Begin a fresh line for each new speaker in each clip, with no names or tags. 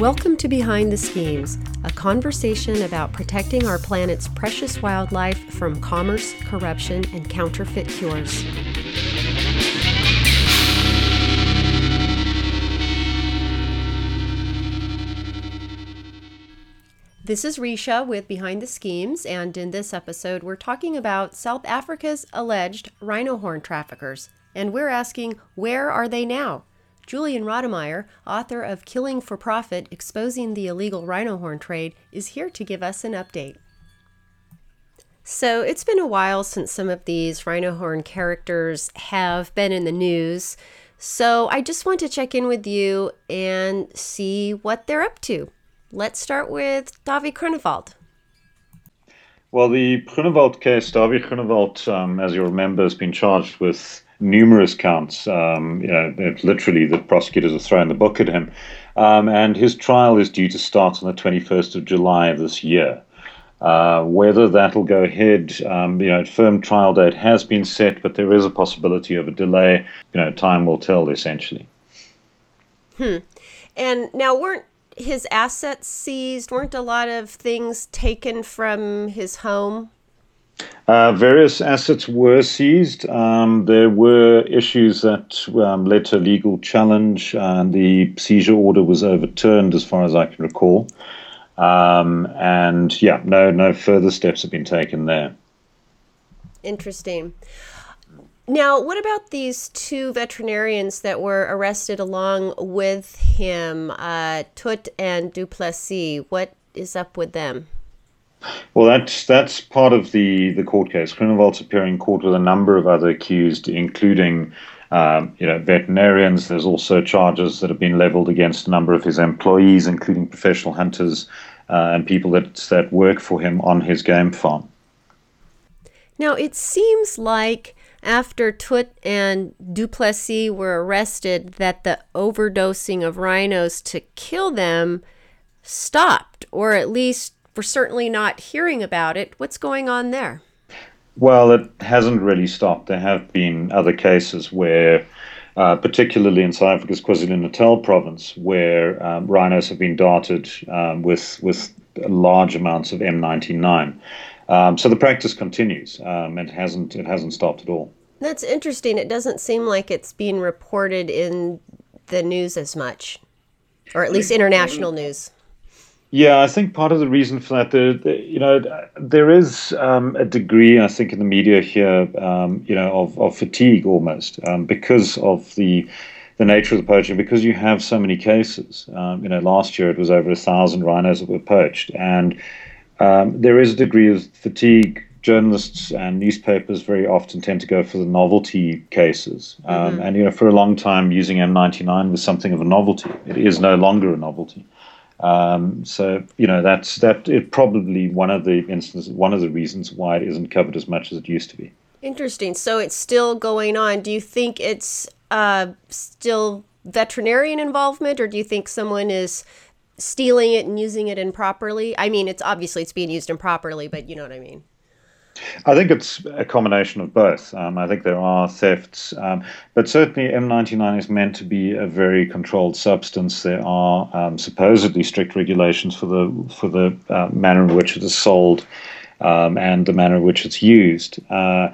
Welcome to Behind the Schemes, a conversation about protecting our planet's precious wildlife from commerce, corruption, and counterfeit cures. This is Risha with Behind the Schemes, and in this episode, we're talking about South Africa's alleged rhino horn traffickers. And we're asking, where are they now? Julian Rademeyer, author of Killing for Profit Exposing the Illegal Rhino Horn Trade, is here to give us an update. So, it's been a while since some of these rhino horn characters have been in the news. So, I just want to check in with you and see what they're up to. Let's start with Dawie Groenewald.
Well, the Groenewald case, Dawie Groenewald, um, as you remember, has been charged with numerous counts. Um, you know, literally, the prosecutors have thrown the book at him. Um, and his trial is due to start on the 21st of July of this year. Uh, whether that'll go ahead, um, you know, a firm trial date has been set, but there is a possibility of a delay. You know, time will tell, essentially.
Hmm. And now, weren't his assets seized? Weren't a lot of things taken from his home?
Uh, various assets were seized. Um, there were issues that um, led to legal challenge, and the seizure order was overturned, as far as I can recall. Um, and yeah, no, no further steps have been taken there.
Interesting. Now, what about these two veterinarians that were arrested along with him, uh, Toet and Duplessis? What is up with them?
Well, that's that's part of the the court case. Groenewald's appearing in court with a number of other accused, including um, you know veterinarians. There's also charges that have been leveled against a number of his employees, including professional hunters uh, and people that that work for him on his game farm.
Now, it seems like after Toet and Duplessis were arrested, that the overdosing of rhinos to kill them stopped, or at least we're certainly not hearing about it. What's going on there?
Well, it hasn't really stopped. There have been other cases where, uh, particularly in South Africa's KwaZulu-Natal province, where um, rhinos have been darted um, with with large amounts of M99. Um, so the practice continues. Um, it hasn't it hasn't stopped at all.
That's interesting. It doesn't seem like it's being reported in the news as much, or at least international news.
Yeah, I think part of the reason for that, the, the you know, there is um, a degree, I think, in the media here, um, you know, of, of fatigue almost um, because of the the nature of the poaching, because you have so many cases. Um, you know, last year it was over a thousand rhinos that were poached, and um, there is a degree of fatigue. Journalists and newspapers very often tend to go for the novelty cases, um, mm-hmm. and you know, for a long time, using M99 was something of a novelty. It is no longer a novelty. Um, so you know that's that. It probably one of the instances, one of the reasons why it isn't covered as much as it used to be.
Interesting. So it's still going on. Do you think it's uh, still veterinarian involvement, or do you think someone is stealing it and using it improperly? I mean, it's obviously it's being used improperly, but you know what I mean.
I think it's a combination of both. Um, I think there are thefts, um, but certainly M99 is meant to be a very controlled substance. There are um, supposedly strict regulations for the for the uh, manner in which it is sold um, and the manner in which it's used. Uh,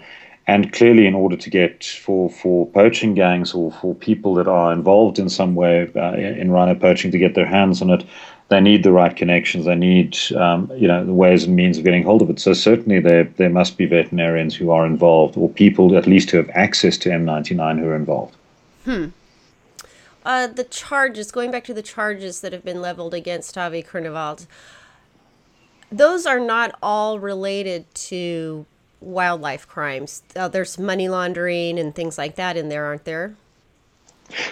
and clearly, in order to get for, for poaching gangs or for people that are involved in some way uh, in rhino poaching to get their hands on it, they need the right connections. They need, um, you know, the ways and means of getting hold of it. So certainly there there must be veterinarians who are involved, or people at least who have access to M99 who are involved.
Hmm. Uh, the charges, going back to the charges that have been leveled against Dawie Groenewald, those are not all related to wildlife crimes. Uh, there's money laundering and things like that in there, aren't there?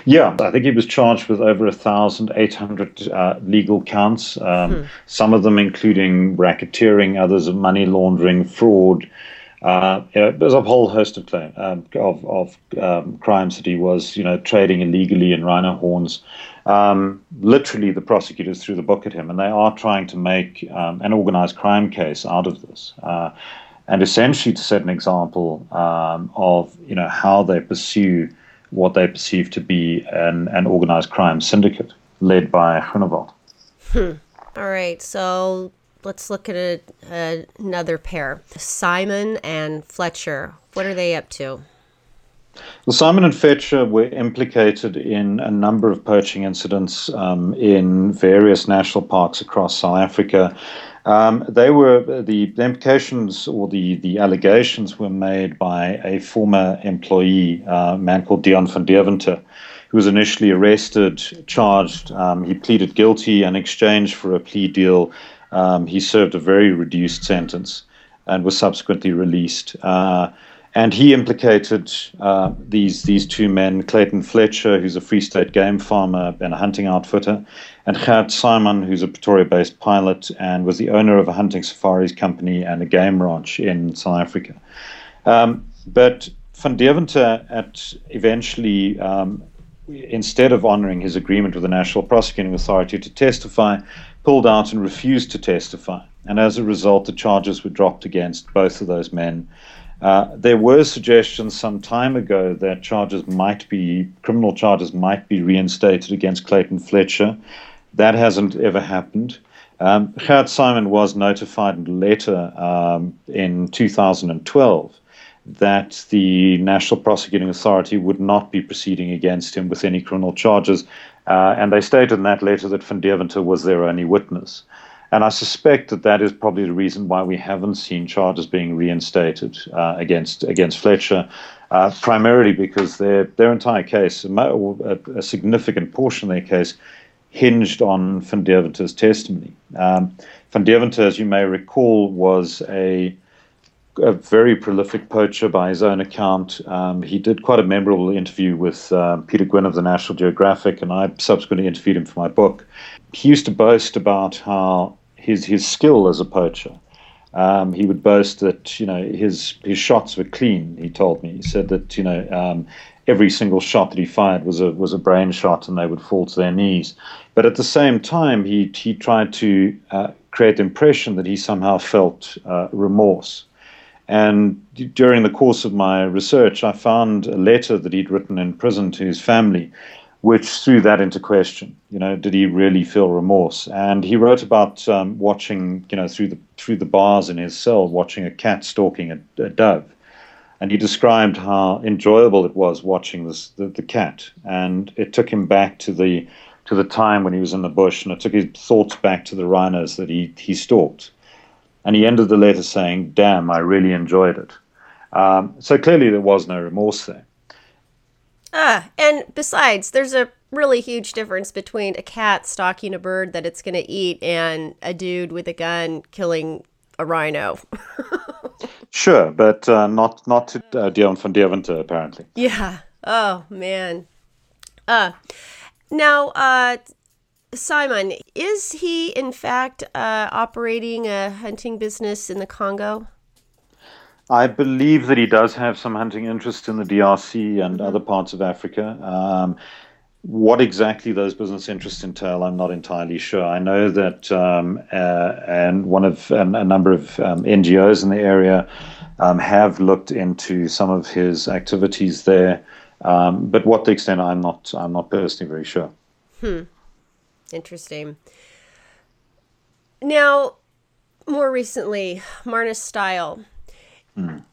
Yeah, I think he was charged with over 1,800 uh, legal counts, um, hmm. some of them including racketeering, others of money laundering, fraud. Uh, you know, there's a whole host of claim, um, of, of um, crimes that he was, you know, trading illegally in rhino horns. Um, literally, the prosecutors threw the book at him, and they are trying to make um, an organized crime case out of this, uh, and essentially to set an example um, of, you know, how they pursue what they perceive to be an, an organized crime syndicate led by Groenewald.
Hmm. All right, so let's look at a, a, another pair Saaiman and Fletcher. What are they up to?
Well, Saaiman and Fletcher were implicated in a number of poaching incidents um, in various national parks across South Africa. Um, they were the, the, implications or the, the allegations were made by a former employee, uh, a man called Dion van Deventer, who was initially arrested, charged. Um, he pleaded guilty in exchange for a plea deal. Um, he served a very reduced sentence and was subsequently released. Uh, and he implicated uh, these these two men, Clayton Fletcher, who's a Free State game farmer and a hunting outfitter, and Gert Saaiman, who's a Pretoria-based pilot and was the owner of a hunting safaris company and a game ranch in South Africa. Um, but Van Deventer at eventually, um, instead of honouring his agreement with the National Prosecuting Authority to testify, pulled out and refused to testify. And as a result, the charges were dropped against both of those men. Uh, there were suggestions some time ago that charges might be, criminal charges might be reinstated against Clayton Fletcher. That hasn't ever happened. Um, Saaiman was notified in a letter um, in 2012 that the National Prosecuting Authority would not be proceeding against him with any criminal charges. Uh, and they stated in that letter that Van Deventer was their only witness. And I suspect that that is probably the reason why we haven't seen charges being reinstated uh, against against Fletcher, uh, primarily because their their entire case, a, a, significant portion of their case, hinged on Van Deventer's testimony. Um, Van Deventer, as you may recall, was a a very prolific poacher by his own account. Um, he did quite a memorable interview with uh, Peter Gwin of the National Geographic, and I subsequently interviewed him for my book. He used to boast about how his his skill as a poacher. Um, he would boast that you know his his shots were clean. He told me. He said that you know um, every single shot that he fired was a was a brain shot, and they would fall to their knees. But at the same time, he he tried to uh, create the impression that he somehow felt uh, remorse. And during the course of my research, I found a letter that he'd written in prison to his family, which threw that into question. You know, did he really feel remorse? And he wrote about um, watching, you know, through the through the bars in his cell, watching a cat stalking a, a dove, and he described how enjoyable it was watching this the, the cat, and it took him back to the to the time when he was in the bush, and it took his thoughts back to the rhinos that he he stalked. And he ended the letter saying, "Damn, I really enjoyed it." Um, so clearly, there was no remorse there.
Ah, and besides, there's a really huge difference between a cat stalking a bird that it's going to eat and a dude with a gun killing a rhino.
sure, but uh, not not to uh, Dion van Deventer, apparently.
Yeah. Oh man. Uh, now, uh, Saaiman, is he in fact uh, operating a hunting business in the Congo?
I believe that he does have some hunting interest in the DRC and mm-hmm. other parts of Africa. Um, what exactly those business interests entail, I'm not entirely sure. I know that um, uh, and one of um, a number of um, NGOs in the area um, have looked into some of his activities there, um, but what the extent, I'm not. I'm not personally very sure.
Hmm. Interesting. Now, more recently, Marnus Steyl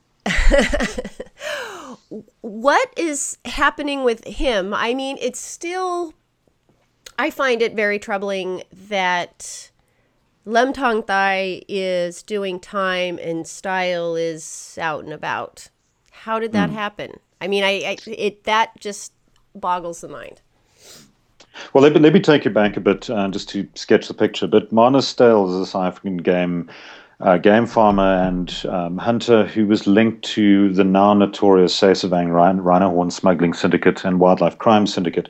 what is happening with him? I mean, it's still. I find it very troubling that Lemtongthai is doing time and Steyl is out and about. How did that mm. happen? I mean, I, I, it that just boggles the mind.
Well, let me, let me take you back a bit uh, just to sketch the picture. But Steyl is a South African game uh, game farmer and um, hunter who was linked to the now notorious Xaysavang rhino horn smuggling syndicate and wildlife crime syndicate.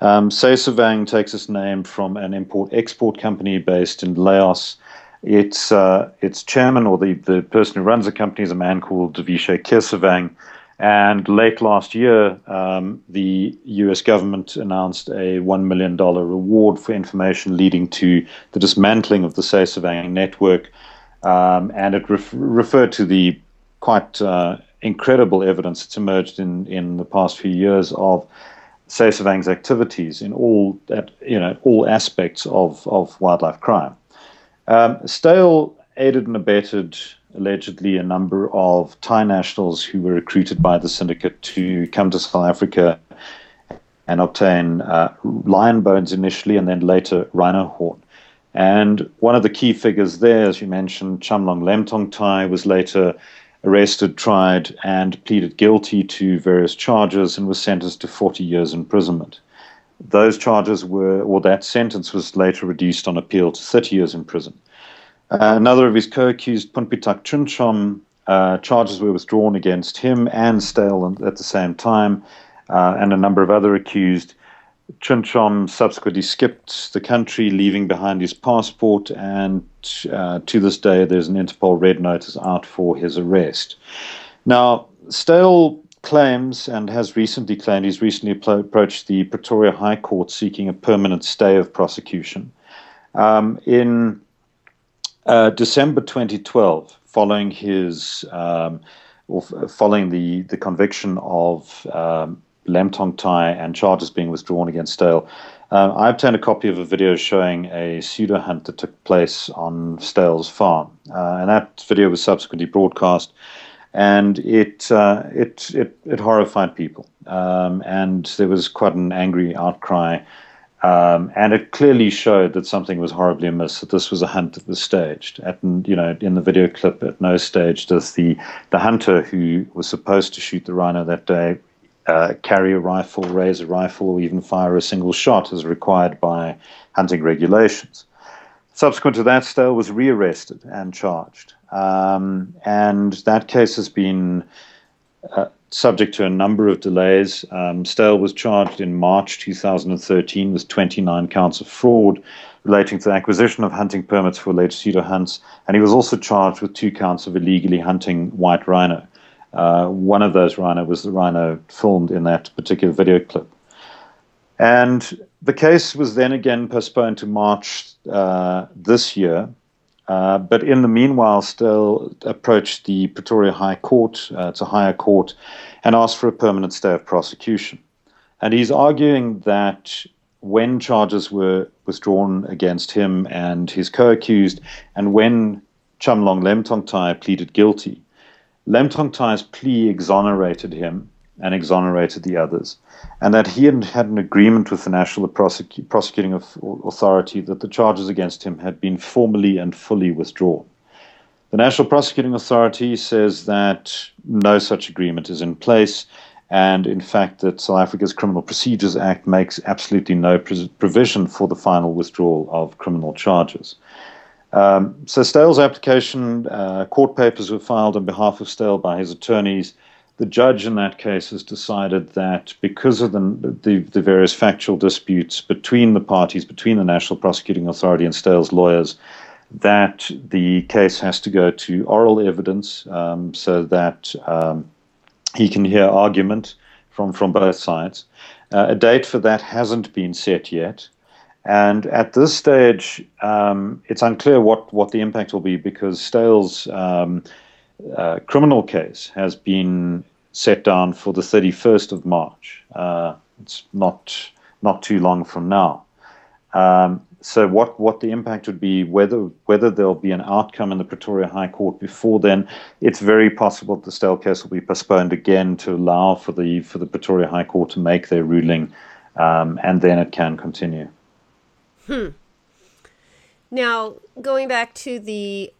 Um, Xaysavang takes its name from an import-export company based in Laos. Its uh, its chairman or the, the person who runs the company is a man called Devishay Keosavang. And late last year, um, the US government announced a $1 million reward for information leading to the dismantling of the Sasavang network um, and it ref- referred to the quite uh, incredible evidence that's emerged in, in the past few years of Xaysavang's activities in all at, you know all aspects of, of wildlife crime. Um, Steyl aided and abetted allegedly a number of Thai nationals who were recruited by the syndicate to come to South Africa and obtain uh, lion bones initially and then later rhino horn. And one of the key figures there, as you mentioned, Chumlong Lemtongthai, was later arrested, tried, and pleaded guilty to various charges and was sentenced to 40 years imprisonment. Those charges were, or that sentence was later reduced on appeal to 30 years in prison. Uh, another of his co accused, Punpitak Chunchom, uh, charges were withdrawn against him and Steyl at the same time, uh, and a number of other accused. Chunchom subsequently skipped the country, leaving behind his passport, and uh, to this day, there's an Interpol red notice out for his arrest. Now, Steyl claims and has recently claimed he's recently approached the Pretoria High Court seeking a permanent stay of prosecution. Um, in uh, December 2012, following his um, following the, the conviction of um, Lemtongthai and charges being withdrawn against Steyl. Um, I obtained a copy of a video showing a pseudo hunt that took place on Steyl's farm, uh, and that video was subsequently broadcast, and it uh, it, it, it horrified people, um, and there was quite an angry outcry, um, and it clearly showed that something was horribly amiss. That this was a hunt that was staged. At you know in the video clip, at no stage does the the hunter who was supposed to shoot the rhino that day uh, carry a rifle, raise a rifle, or even fire a single shot as required by hunting regulations. Subsequent to that, Steyl was rearrested and charged. Um, and that case has been uh, subject to a number of delays. Um, Steyl was charged in March 2013 with 29 counts of fraud relating to the acquisition of hunting permits for alleged pseudo hunts, and he was also charged with two counts of illegally hunting white rhino. Uh, one of those rhino was the rhino filmed in that particular video clip. And the case was then again postponed to March uh, this year. Uh, but in the meanwhile, still approached the Pretoria High Court, uh, it's a higher court, and asked for a permanent stay of prosecution. And he's arguing that when charges were withdrawn against him and his co accused, and when Chumlong Lemtongthai pleaded guilty, Lemtongthai's plea exonerated him and exonerated the others, and that he had had an agreement with the National Prosecu- Prosecuting Authority that the charges against him had been formally and fully withdrawn. The National Prosecuting Authority says that no such agreement is in place, and in fact, that South Africa's Criminal Procedures Act makes absolutely no provision for the final withdrawal of criminal charges. Um, so Steyl's application, uh, court papers were filed on behalf of Steyl by his attorneys. The judge in that case has decided that because of the, the, the, various factual disputes between the parties, between the National Prosecuting Authority and Steyl's lawyers, that the case has to go to oral evidence um, so that um, he can hear argument from, from both sides. Uh, a date for that hasn't been set yet. And at this stage, um, it's unclear what, what the impact will be because Steyl's um, uh, criminal case has been set down for the 31st of March. Uh, it's not not too long from now. Um, so what, what the impact would be, whether whether there'll be an outcome in the Pretoria High Court before then, it's very possible the Steyl case will be postponed again to allow for the for the Pretoria High Court to make their ruling, um, and then it can continue.
Hmm. Now, going back to the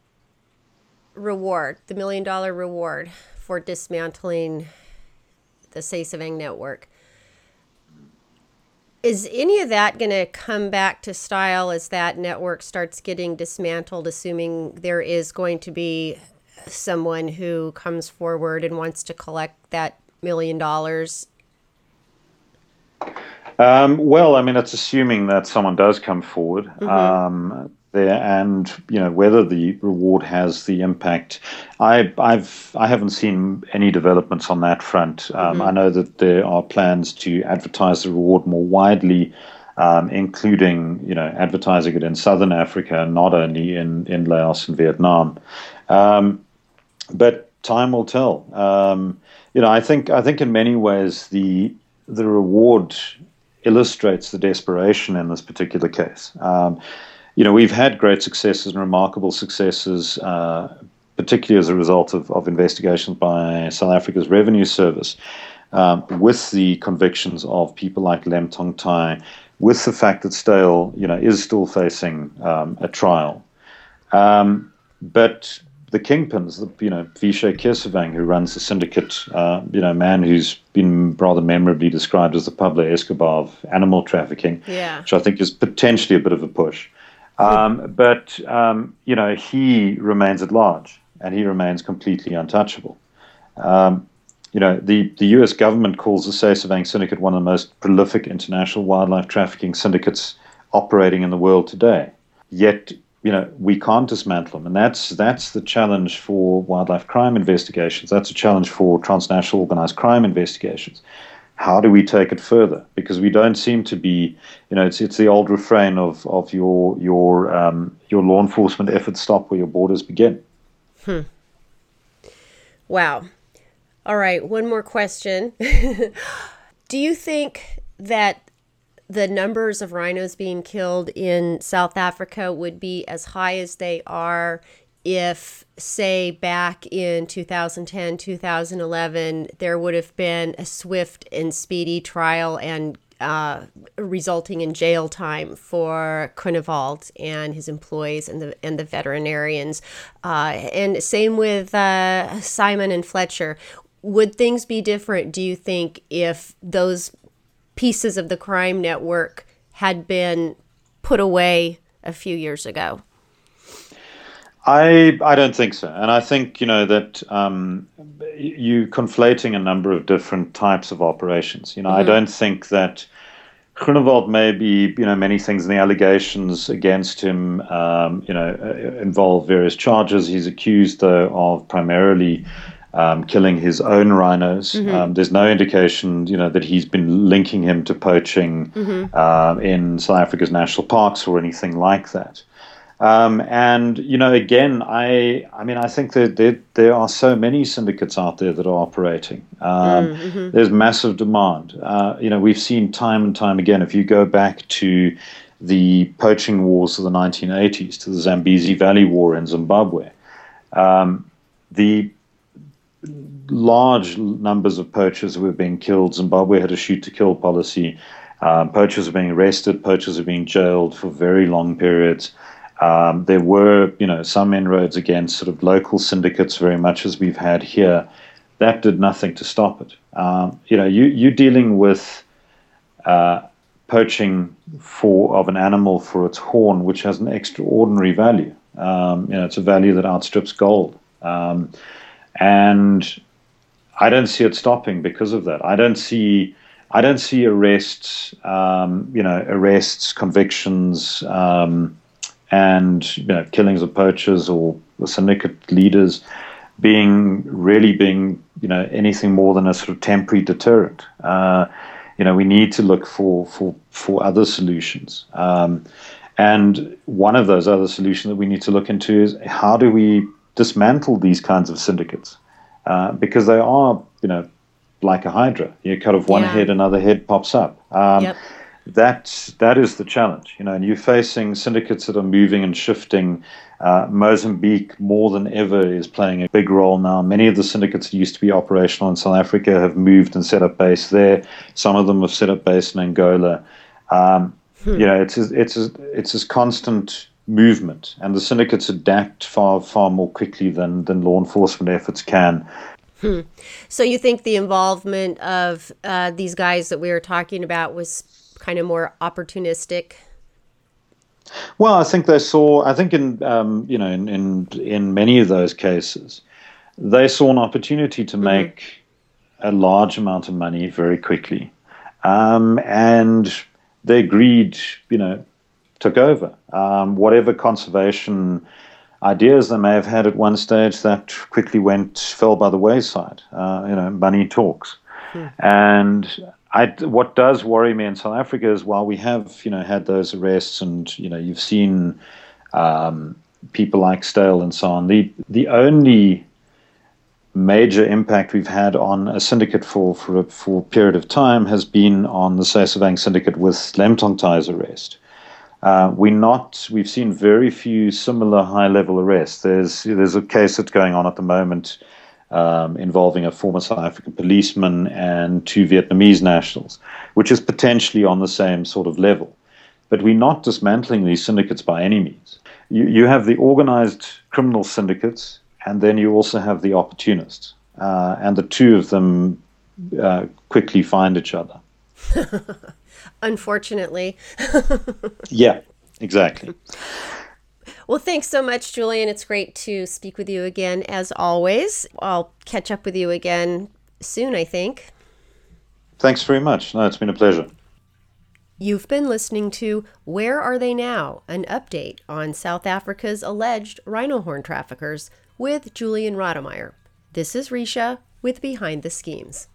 reward, the million dollar reward for dismantling the Xaysavang network. Is any of that going to come back to Steyl as that network starts getting dismantled, assuming there is going to be someone who comes forward and wants to collect that million dollars
um, well, I mean, it's assuming that someone does come forward mm-hmm. um, there, and you know whether the reward has the impact. I, I've I haven't seen any developments on that front. Um, mm-hmm. I know that there are plans to advertise the reward more widely. Um, including you know advertising it in southern Africa, not only in, in Laos and Vietnam. Um, but time will tell. Um, you know, I think I think in many ways the the reward illustrates the desperation in this particular case. Um, you know, we've had great successes and remarkable successes, uh, particularly as a result of, of investigations by South Africa's Revenue Service, um, with the convictions of people like Lemtongthai, with the fact that Steyl, you know, is still facing um, a trial. Um, but the kingpins, the, you know, Vixay Keosavang, who runs the syndicate, uh, you know, man who's been rather memorably described as the Pablo Escobar of animal trafficking,
yeah.
which I think is potentially a bit of a push. Um, but, um, you know, he remains at large and he remains completely untouchable. Um, you know, the, the US government calls the Keerseyvang Syndicate one of the most prolific international wildlife trafficking syndicates operating in the world today. Yet, you know, we can't dismantle them. And that's, that's the challenge for wildlife crime investigations. That's a challenge for transnational organized crime investigations how do we take it further? Because we don't seem to be, you know, it's it's the old refrain of of your your um, your law enforcement efforts stop where your borders begin.
Hmm. Wow. All right, one more question. do you think that the numbers of rhinos being killed in South Africa would be as high as they are if, say, back in 2010, 2011, there would have been a swift and speedy trial and uh, resulting in jail time for Groenewald and his employees and the and the veterinarians, uh, and same with uh, Saaiman and Fletcher. Would things be different? Do you think if those pieces of the crime network had been put away a few years ago?
I I don't think so, and I think you know that um, you conflating a number of different types of operations. You know, mm-hmm. I don't think that Groenewald may be you know many things in the allegations against him. Um, you know, uh, involve various charges. He's accused though of primarily. Um, killing his own rhinos. Mm-hmm. Um, there's no indication, you know, that he's been linking him to poaching mm-hmm. uh, in South Africa's national parks or anything like that. Um, and you know, again, I I mean, I think that there, there are so many syndicates out there that are operating. Um, mm, mm-hmm. There's massive demand. Uh, you know, we've seen time and time again. If you go back to the poaching wars of the 1980s, to the Zambezi Valley War in Zimbabwe, um, the large numbers of poachers were being killed. Zimbabwe had a shoot to kill policy. Um, poachers were being arrested. Poachers were being jailed for very long periods. Um, there were, you know, some inroads against sort of local syndicates, very much as we've had here. That did nothing to stop it. Um, you know, you you're dealing with uh, poaching for of an animal for its horn, which has an extraordinary value. Um, you know, it's a value that outstrips gold, um, and I don't see it stopping because of that. I don't see. I don't see arrests, um, you know, arrests, convictions, um, and you know, killings of poachers or syndicate leaders being really being you know anything more than a sort of temporary deterrent. Uh, you know, we need to look for for for other solutions. Um, and one of those other solutions that we need to look into is how do we dismantle these kinds of syndicates? Uh, because they are, you know, like a hydra. You cut off one yeah. head, another head pops up. Um, yep that that is the challenge, you know. And you're facing syndicates that are moving and shifting. Uh, Mozambique, more than ever, is playing a big role now. Many of the syndicates that used to be operational in South Africa have moved and set up base there. Some of them have set up base in Angola. Um, hmm. You know, it's it's it's this constant movement, and the syndicates adapt far far more quickly than than law enforcement efforts can.
Hmm. So you think the involvement of uh, these guys that we were talking about was kind of more opportunistic?
Well, I think they saw. I think in um, you know in, in in many of those cases, they saw an opportunity to mm-hmm. make mm-hmm. a large amount of money very quickly, um, and they greed, you know, took over. Um, whatever conservation ideas they may have had at one stage, that quickly went fell by the wayside. Uh, you know, money talks, hmm. and I, what does worry me in South Africa is while we have, you know, had those arrests and, you know, you've seen um, people like Steyl and so on, the, the only major impact we've had on a syndicate for, for, a, for a period of time has been on the Xaysavang syndicate with Lemtongthai's arrest. Uh, we not we've seen very few similar high level arrests. There's there's a case that's going on at the moment um, involving a former South African policeman and two Vietnamese nationals, which is potentially on the same sort of level. But we're not dismantling these syndicates by any means. You, you have the organized criminal syndicates, and then you also have the opportunists. Uh, and the two of them uh, quickly find each other.
Unfortunately.
yeah, exactly.
Well, thanks so much, Julian. It's great to speak with you again, as always. I'll catch up with you again soon, I think.
Thanks very much. No, it's been a pleasure.
You've been listening to Where Are They Now? An update on South Africa's alleged rhino horn traffickers with Julian Rademeyer. This is Risha with Behind the Schemes.